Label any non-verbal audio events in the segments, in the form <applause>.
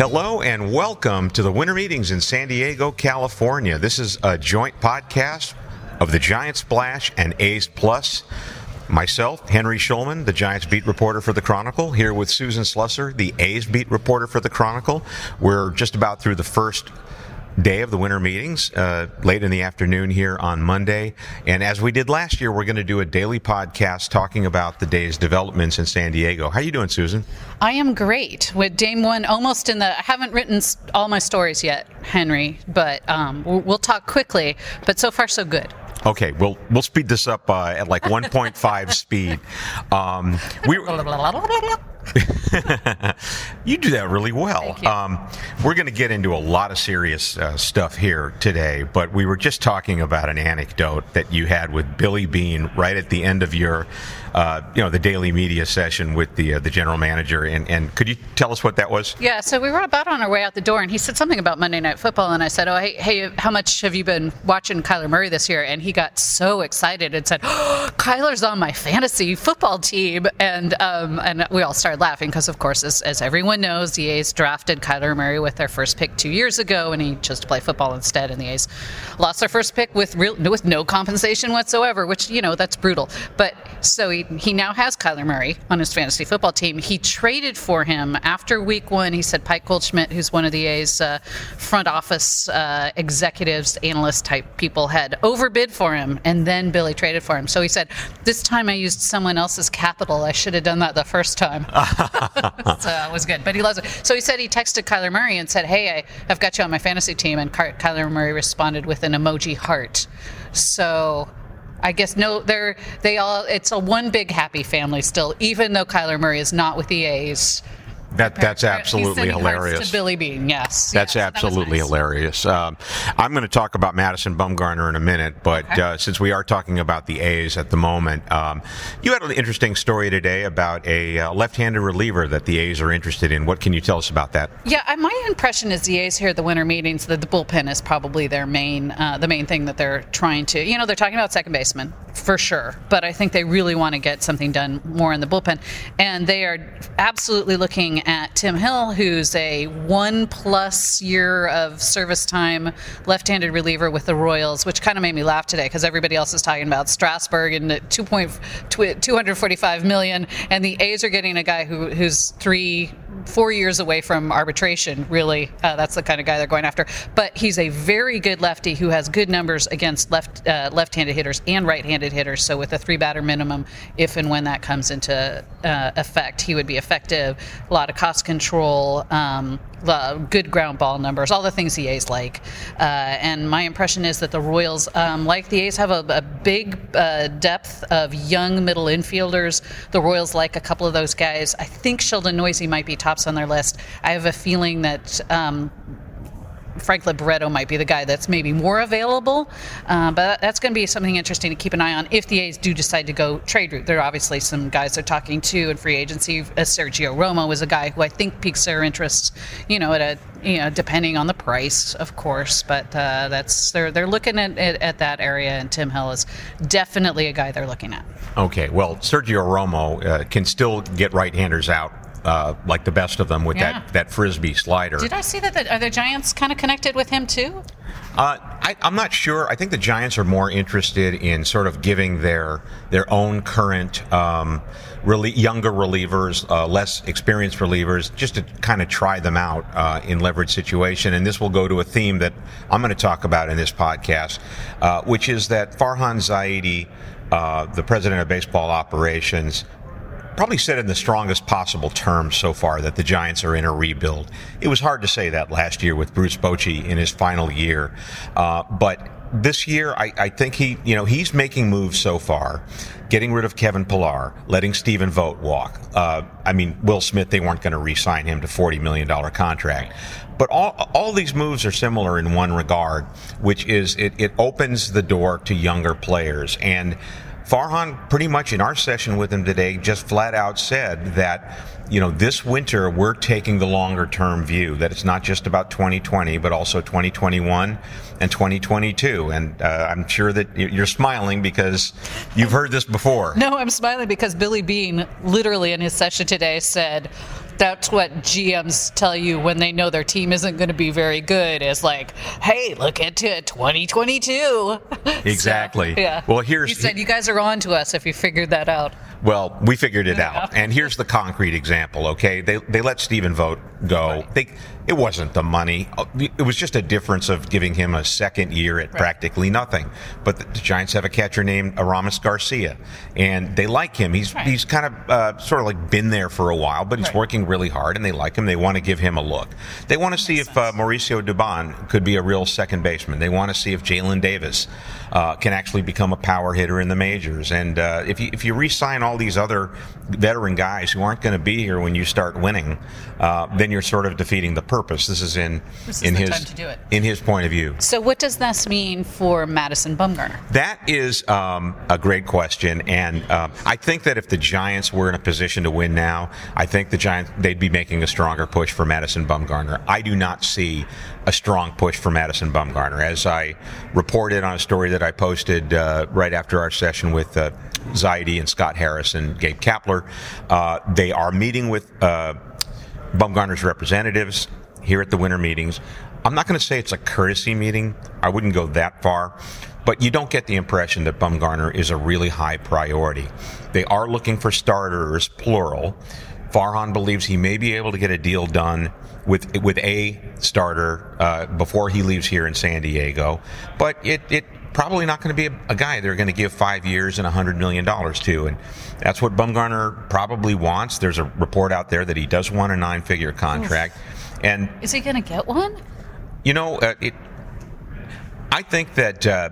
Hello and welcome to the winter meetings in San Diego, California. This is a joint podcast of the Giant Splash and A's Plus. Myself, Henry Schulman, the Giants beat reporter for the Chronicle, here with Susan Slusser, the A's beat reporter for the Chronicle. We're just about through the first day of the winter meetings, uh, late in the afternoon here on Monday. And as we did last year, we're going to do a daily podcast talking about the day's developments in San Diego. How you doing, Susan? I am great with Dame One almost in the. I haven't written all my stories yet, Henry, but um, we'll, we'll talk quickly. But so far, so good. Okay, we'll we'll speed this up uh, at like 1.5 speed. Um, we <laughs> <laughs> you do that really well. Um, we're going to get into a lot of serious uh, stuff here today, but we were just talking about an anecdote that you had with Billy Beane right at the end of your, uh, you know, the daily media session with the uh, the general manager. And, and could you tell us what that was? Yeah, so we were about on our way out the door, and he said something about Monday Night Football, and I said, "Oh, hey, hey how much have you been watching Kyler Murray this year?" And he got so excited and said, oh, <gasps> "Kyler's on my fantasy football team," and um, and we all started laughing because, of course, as, as everyone knows, the A's drafted Kyler Murray with their first pick two years ago, and he chose to play football instead, and the A's lost their first pick with real with no compensation whatsoever, which you know that's brutal. But so he he now has Kyler Murray on his fantasy football team. He traded for him after week one. He said Pike Goldschmidt, who's one of the A's uh, front office uh, executives, analyst type people, had overbid for him, and then Billy traded for him. So he said, "This time I used someone else's capital. I should have done that the first time." <laughs> so it was good, but he loves it. So he said he texted Kyler Murray and said, "Hey, I, I've got you on my fantasy team," and Ky- Kyler Murray responded with an emoji heart. So. I guess no, they're they all. It's a one big happy family still, even though Kyler Murray is not with the A's. That that's absolutely hearts hilarious. To Billy Beane, yes. That's Yes, that absolutely nice. hilarious. Um, I'm going to talk about Madison Bumgarner in a minute, but Okay. uh, since we are talking about the A's at the moment, um, you had an interesting story today about a uh, left-handed reliever that the A's are interested in. What can you tell us about that? Yeah, my impression is the A's here at the winter meetings that the bullpen is probably their main, uh, the main thing that they're trying to. You know, they're talking about second baseman for sure, but I think they really want to get something done more in the bullpen, and they are absolutely looking at Tim Hill, who's a one plus year of service time left-handed reliever with the Royals, which kind of made me laugh today because everybody else is talking about Strasburg and the 2. 245 million, and the A's are getting a guy who who's three four years away from arbitration. Really, uh, that's the kind of guy they're going after. But he's a very good lefty who has good numbers against left uh, left-handed hitters and right-handed hitters. So with a three-batter minimum, if and when that comes into uh, effect, he would be effective. A lot of cost control. Um, good ground ball numbers, all the things the A's like. Uh, and my impression is that the Royals, um, like the A's, have a, a big uh, depth of young middle infielders. The Royals like a couple of those guys. I think Sheldon Neuse might be tops on their list. I have a feeling that. Um, Franklin Barreto might be the guy that's maybe more available, uh, but that's going to be something interesting to keep an eye on if the A's do decide to go trade route. There are obviously some guys they're talking to in free agency. Uh, Sergio Romo is a guy who I think piques their interest, you know, at a you know depending on the price, of course. But uh, that's they're they're looking at, at at that area, and Tim Hill is definitely a guy they're looking at. Okay, well, Sergio Romo uh, can still get right-handers out uh, like the best of them with Yeah. that, that frisbee slider. Did I see that? The, are the Giants kind of connected with him too? Uh, I, I'm not sure. I think the Giants are more interested in sort of giving their their own current um, really younger relievers, uh, less experienced relievers, just to kind of try them out uh, in leverage situation. And this will go to a theme that I'm going to talk about in this podcast, uh, which is that Farhan Zaidi, uh, the president of baseball operations, probably said in the strongest possible terms so far that the Giants are in a rebuild. It was hard to say that last year with Bruce Bochy in his final year, uh, but this year, I, I think he, you know, he's making moves so far, getting rid of Kevin Pillar, letting Stephen Vogt walk. Uh, I mean, Will Smith, they weren't going to re-sign him to forty million dollar contract. But all, all these moves are similar in one regard, which is it, it opens the door to younger players. And Farhan, pretty much in our session with him today, just flat out said that, you know, this winter we're taking the longer term view, that it's not just about 2020, but also 2021 and 2022. And uh, I'm sure that you're smiling because you've heard this before. No, I'm smiling because Billy Beane, literally in his session today, said that's what GMs tell you when they know their team isn't going to be very good is like, hey, look into 2022. <laughs> Exactly. so, yeah. Well, here's he said you guys are on to us if you figured that out. Well, we figured it out, and here's the concrete example. Okay, they they let Stephen Vogt go. Right. They it wasn't the money. It was just a difference of giving him a second year at right. practically nothing. But the, the, Giants have a catcher named Aramis Garcia, and they like him. He's right. he's kind of uh, sort of like been there for a while, but he's working really hard, and they like him. They want to give him a look. They want to see if uh, Mauricio Dubon could be a real second baseman. They want to see if Jaylin Davis uh, can actually become a power hitter in the majors. And uh, if you if you re-sign all these other veteran guys who aren't going to be here when you start winning, uh, then you're sort of defeating the purpose. This is in this in is his in his point of view. So what does this mean for Madison Bumgarner? That is um, a great question, and uh, I think that if the Giants were in a position to win now, I think the Giants they'd be making a stronger push for Madison Bumgarner. I do not see a strong push for Madison Bumgarner, as I reported on a story that I posted uh, right after our session with. Uh, Zaidi and Scott Harris and Gabe Kapler. Uh, they are meeting with uh, Bumgarner's representatives here at the winter meetings. I'm not going to say it's a courtesy meeting. I wouldn't go that far. But you don't get the impression that Bumgarner is a really high priority. They are looking for starters, plural. Farhan believes he may be able to get a deal done with with a starter uh, before he leaves here in San Diego, but it, it probably not going to be a, a, guy they're going to give five years and a hundred million dollars to, and that's what Bumgarner probably wants. There's a report out there that he does want a nine-figure contract. Oof. And is he going to get one? You know, uh, it, I think that uh,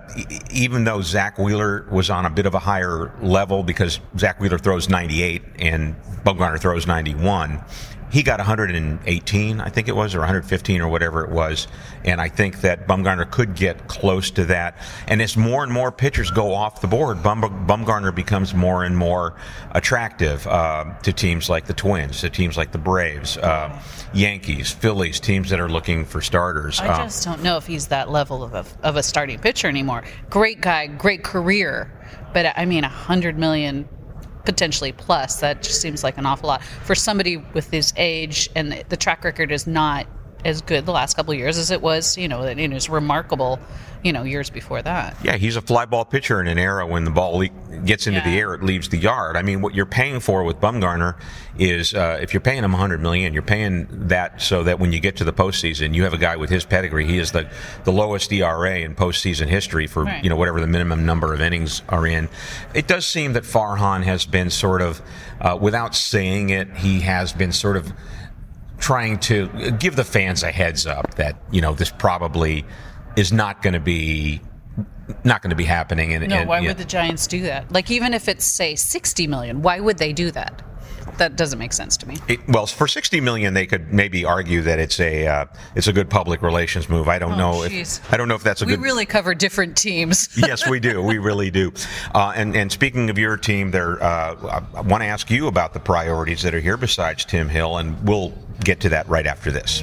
even though Zack Wheeler was on a bit of a higher level because Zack Wheeler throws 98 and Bumgarner throws 91, he got 118, I think it was, or 115 or whatever it was. And I think that Bumgarner could get close to that. And as more and more pitchers go off the board, Bum, Bumgarner becomes more and more attractive uh, to teams like the Twins, to teams like the Braves, uh, Yankees, Phillies, teams that are looking for starters. I uh, just don't know if he's that level of a, of a starting pitcher anymore. Great guy, great career. But I mean, 100 million potentially plus. That just seems like an awful lot for somebody with his age, and the track record is not as good the last couple years as it was, you know, it is remarkable, you know, years before that. Yeah, he's a fly ball pitcher in an era when the ball le- gets into yeah. the air, it leaves the yard. I mean, what you're paying for with Bumgarner is uh, if you're paying him 100 million, you're paying that so that when you get to the postseason, you have a guy with his pedigree. He is the the lowest ERA in postseason history for right. you know whatever the minimum number of innings are in. It does seem that Farhan has been sort of, uh, without saying it, he has been sort of trying to give the fans a heads up that you know this probably is not going to be not going to be happening. And, no, and, why would the Giants do that? Like even if it's say sixty million, why would they do that? That doesn't make sense to me. It, well, for sixty million, they could maybe argue that it's a uh, it's a good public relations move. I don't oh, know geez. if I don't know if that's a we good. We really cover different teams. <laughs> yes, we do. We really do. Uh, and and speaking of your team, there, uh, I want to ask you about the priorities that are here besides Tim Hill, and we'll get to that right after this.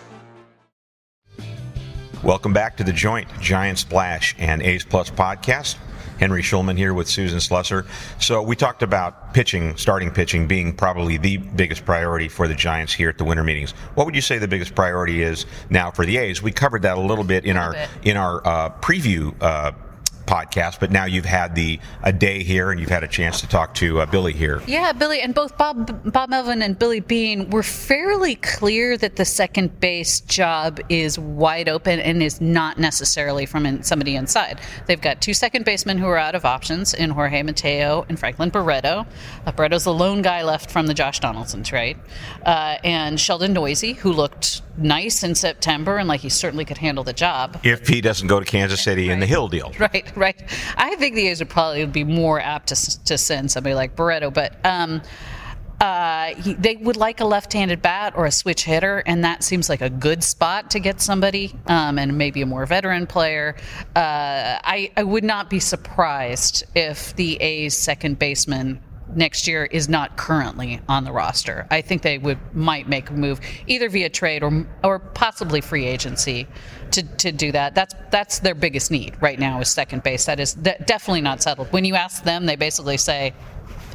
Welcome back to the Joint Giant Splash and A's Plus podcast. Henry Schulman here with Susan Slusser. So we talked about pitching, starting pitching being probably the biggest priority for the Giants here at the winter meetings. What would you say the biggest priority is now for the A's? We covered that a little bit in our bit. in our uh, preview. Uh, podcast but now you've had the a day here and you've had a chance to talk to uh, billy here Yeah, Billy, and both Bob Bob Melvin and Billy Beane were fairly clear that the second base job is wide open and is not necessarily from in, somebody inside. They've got two second basemen who are out of options in Jorge Mateo and Franklin Barreto. Uh, Barreto's the lone guy left from the Josh Donaldson trade, uh, and Sheldon Neuse, who looked nice in September and like he certainly could handle the job. if he doesn't go to kansas city in the hill deal Right, right. I think the A's would probably be more apt to, to send somebody like Barreto, but um, uh, he, they would like a left-handed bat or a switch hitter, and that seems like a good spot to get somebody, um, and maybe a more veteran player. Uh, I, I would not be surprised if the A's second baseman next year is not currently on the roster. I think they would might make a move either via trade or or possibly free agency to, to do that. That's that's their biggest need right now is second base. That is de- definitely not settled. When you ask them, they basically say.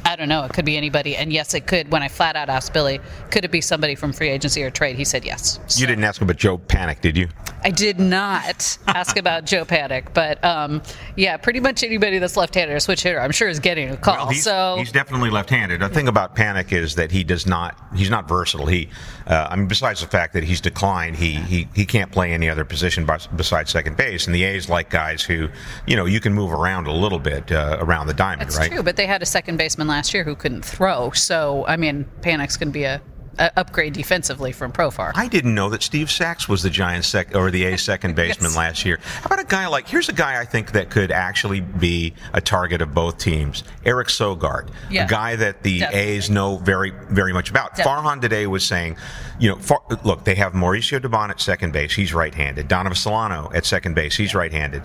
I don't know. It could be anybody, and yes, it could. When I flat out asked Billy, could it be somebody from free agency or trade? He said yes. you didn't ask about joe panik did you I did not <laughs> ask about Joe Panik, but um, yeah, pretty much anybody that's left-handed or switch hitter, I'm sure is getting a call. Well, he's, so he's definitely left-handed. The thing about Panik is that he does not. He's not versatile. He, uh, I mean, besides the fact that he's declined, he he, he can't play any other position besides second base. And the A's like guys who, you know, you can move around a little bit uh, around the diamond, That's right? true, but they had a second baseman last year who couldn't throw. So, I mean, Panik's going to be a, a upgrade defensively from Profar. I didn't know that Steve Sax was the Giants' sec- or the A's second <laughs> baseman Yes. last year. How about a guy like? Here's a guy I think that could actually be a target of both teams. Eric Sogard, Yeah. a guy that the Definitely. A's know very, very much about. Definitely. Farhan today was saying, you know, Far, look, they have Mauricio Dubon at second base. He's right-handed. Donovan Solano at second base. He's right-handed.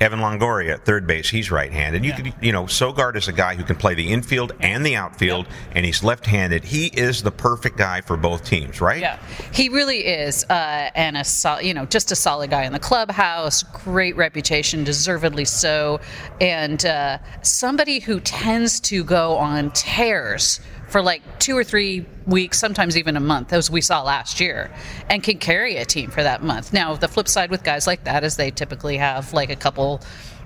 Evan Longoria at third base. He's right-handed. You could, you know, Sogard is a guy who can play the infield and the outfield, and he's left-handed. He is the perfect guy for both teams, right? Yeah, he really is, uh, and a sol- you know just a solid guy in the clubhouse. Great reputation, deservedly so, and uh, somebody who tends to go on tears for like two or three weeks, sometimes even a month, as we saw last year, and can carry a team for that month. Now, the flip side with guys like that is they typically have like a couple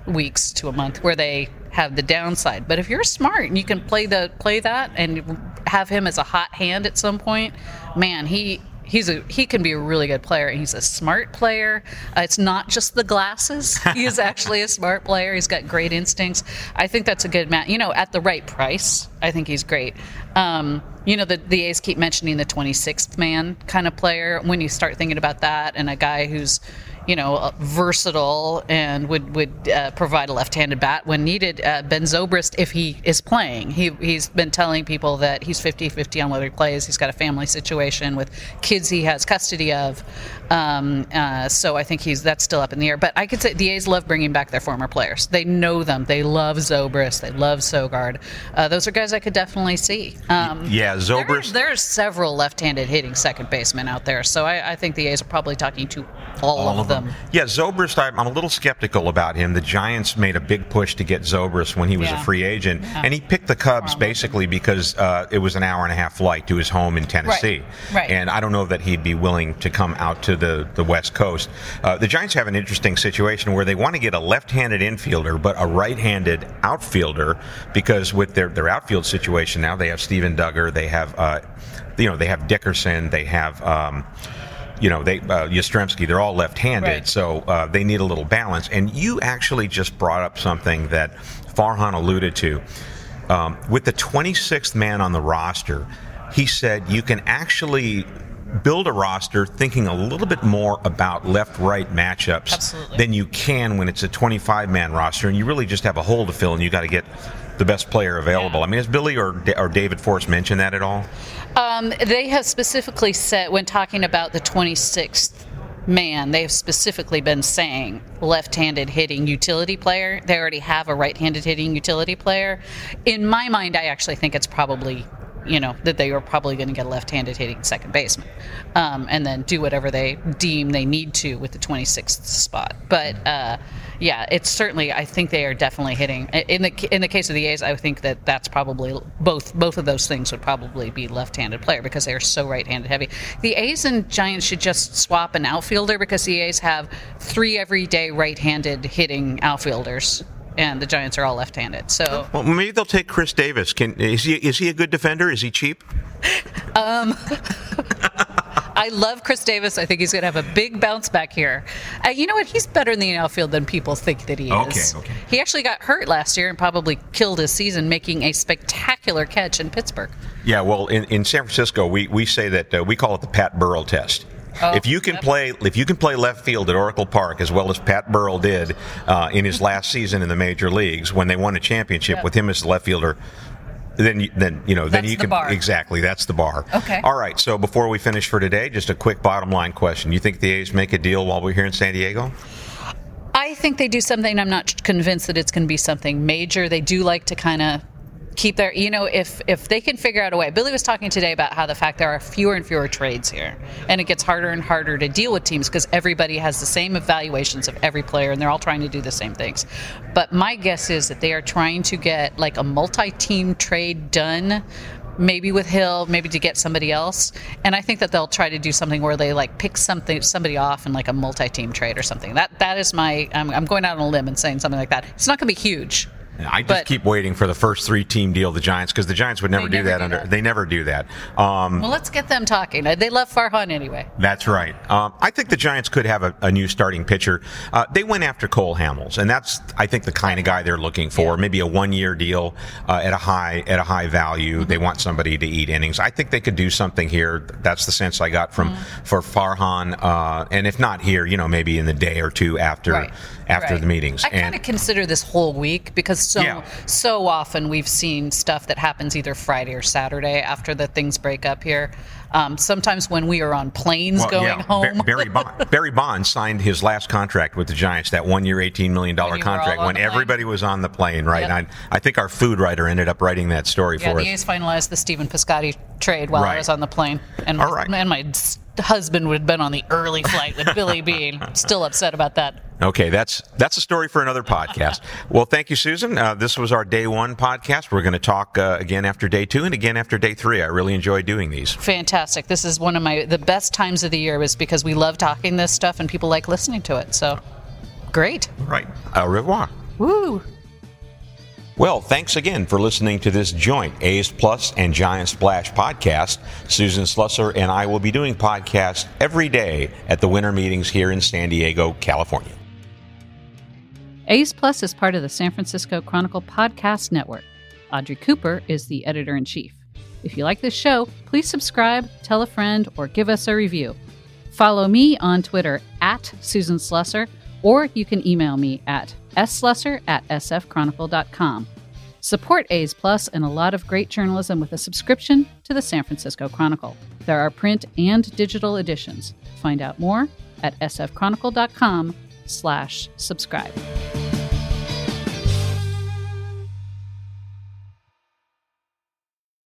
weeks to a month where they have the downside. But if you're smart and you can play the play that and have him as a hot hand at some point, man, he he's a he can be a really good player and he's a smart player. Uh, it's not just the glasses. <laughs> He is actually a smart player. He's got great instincts. I think that's a good match. You know, at the right price, I think he's great. Um, you know, the, the A's keep mentioning the 26th man kind of player. When you start thinking about that, and a guy who's you know, uh, versatile and would would uh, provide a left-handed bat when needed. Uh, ben Zobrist, if he is playing, he he's been telling people that he's 50-50 on whether he plays. He's got a family situation with kids he has custody of, um, uh, so I think he's that's still up in the air. But I could say the A's love bringing back their former players. They know them. They love Zobrist. They love Sogard. Uh, those are guys I could definitely see. Um, Yeah, there, Zobrist. there's several left-handed hitting second basemen out there, so I, I think the A's are probably talking to all, of them. Yeah, Zobrist, I'm, I'm a little skeptical about him. The Giants made a big push to get Zobrist when he was Yeah. a free agent, and he picked the Cubs basically because uh, it was an hour and a half flight to his home in Tennessee. Right. Right. And I don't know that he'd be willing to come out to the, the West Coast. Uh, the Giants have an interesting situation where they want to get a left-handed infielder, but a right-handed outfielder because with their, their outfield situation now, they have Steven Duggar, they have, uh, you know, they have Dickerson, they have. Um, you know, they uh, Yastrzemski, they're all left-handed, Right. so uh, they need a little balance. And you actually just brought up something that Farhan alluded to. Um, with the 26th man on the roster, he said you can actually build a roster thinking a little bit more about left-right matchups Absolutely. than you can when it's a 25-man roster, and you really just have a hole to fill, and you got to get the best player available. I mean, has Billy or, or David Forst mentioned that at all? Um, they have specifically said when talking about the 26th man, they have specifically been saying left-handed hitting utility player. They already have a right-handed hitting utility player. In my mind, I actually think it's probably you know that they are probably going to get a left-handed hitting second baseman, um, and then do whatever they deem they need to with the 26th spot. But uh, yeah, it's certainly. I think they are definitely hitting. In the in the case of the A's, I think that that's probably both both of those things would probably be left-handed player because they are so right-handed heavy. The A's and Giants should just swap an outfielder because the A's have three everyday right-handed hitting outfielders and the Giants are all left-handed. So well, maybe they'll take Khris Davis. Can is he is he a good defender? Is he cheap? <laughs> Um, I love Khris Davis. I think he's going to have a big bounce back here. Uh, you know what? He's better in the outfield than people think that he is. Okay, okay. He actually got hurt last year and probably killed his season making a spectacular catch in Pittsburgh. Yeah, well, in, in San Francisco, we, we say that uh, we call it the Pat Burrell test. Oh, if you can yep. play, if you can play left field at Oracle Park as well as Pat Burrell did uh, in his last season in the major leagues when they won a championship Yep. with him as the left fielder, then you, then you know then That's you the can bar. exactly that's the bar. Okay. All right. So before we finish for today, just a quick bottom line question: You think the A's make a deal while we're here in San Diego? I think they do something. I'm not convinced that it's going to be something major. They do like to kind of keep their, you know, if if they can figure out a way. Billy was talking today about how the fact there are fewer and fewer trades here, and it gets harder and harder to deal with teams because everybody has the same evaluations of every player, and they're all trying to do the same things. But my guess is that they are trying to get like a multi-team trade done maybe with Hill, maybe to get somebody else. And I think that they'll try to do something where they like pick something somebody off in like a multi-team trade or something. That that is my I'm, I'm going out on a limb and saying something like that. It's not going to be huge. I just But- keep waiting for the first three team deal, the Giants, because the Giants would never do never that do under. that. They never do that. Um, Well, let's get them talking. They love Farhan anyway. That's right. Um, I think the Giants could have a, a new starting pitcher. Uh, they went after Cole Hamels, and that's I think the kind of guy they're looking for. Maybe a one-year deal uh, at a high at a high value. Mm-hmm. They want somebody to eat innings. I think they could do something here. That's the sense I got from Mm-hmm. for Farhan, uh, and if not here, you know, maybe in the day or two after Right. after Right. the meetings. I kind of consider this whole week because so Yeah. so often we've seen stuff that happens either Friday or Saturday after the things break up here. Um, sometimes when we are on planes Well, going yeah, home, Ba- Barry Bond, <laughs> Barry Bonds signed his last contract with the Giants, that one-year, eighteen million dollar When you were all contract, on when the plane. everybody was on the plane, right? Yep. And I, I think our food writer ended up writing that story yeah, for the us. A's finalized the Stephen Piscotty trade while Right. I was on the plane, and All right. and my husband would have been on the early flight with Billy Beane. <laughs> Still upset about that. Okay, that's that's a story for another podcast. well, thank you, Susan. Uh, this was our day one podcast. We're going to talk uh, again after day two and again after day three. I really enjoy doing these. Fantastic. This is one of my the best times of the year is because we love talking this stuff and people like listening to it. So great. Right. Au revoir. Woo. Well, thanks again for listening to this joint A's Plus and Giant Splash podcast. Susan Slusser and I will be doing podcasts every day at the winter meetings here in San Diego, California. A's Plus is part of the San Francisco Chronicle Podcast Network. Audrey Cooper is the editor in chief. If you like this show, please subscribe, tell a friend, or give us a review. Follow me on Twitter at Susan Slusser, or you can email me at slusser at sfchronicle.com. Support A's Plus and a lot of great journalism with a subscription to the San Francisco Chronicle. There are print and digital editions. Find out more at sfchronicle.com slash subscribe.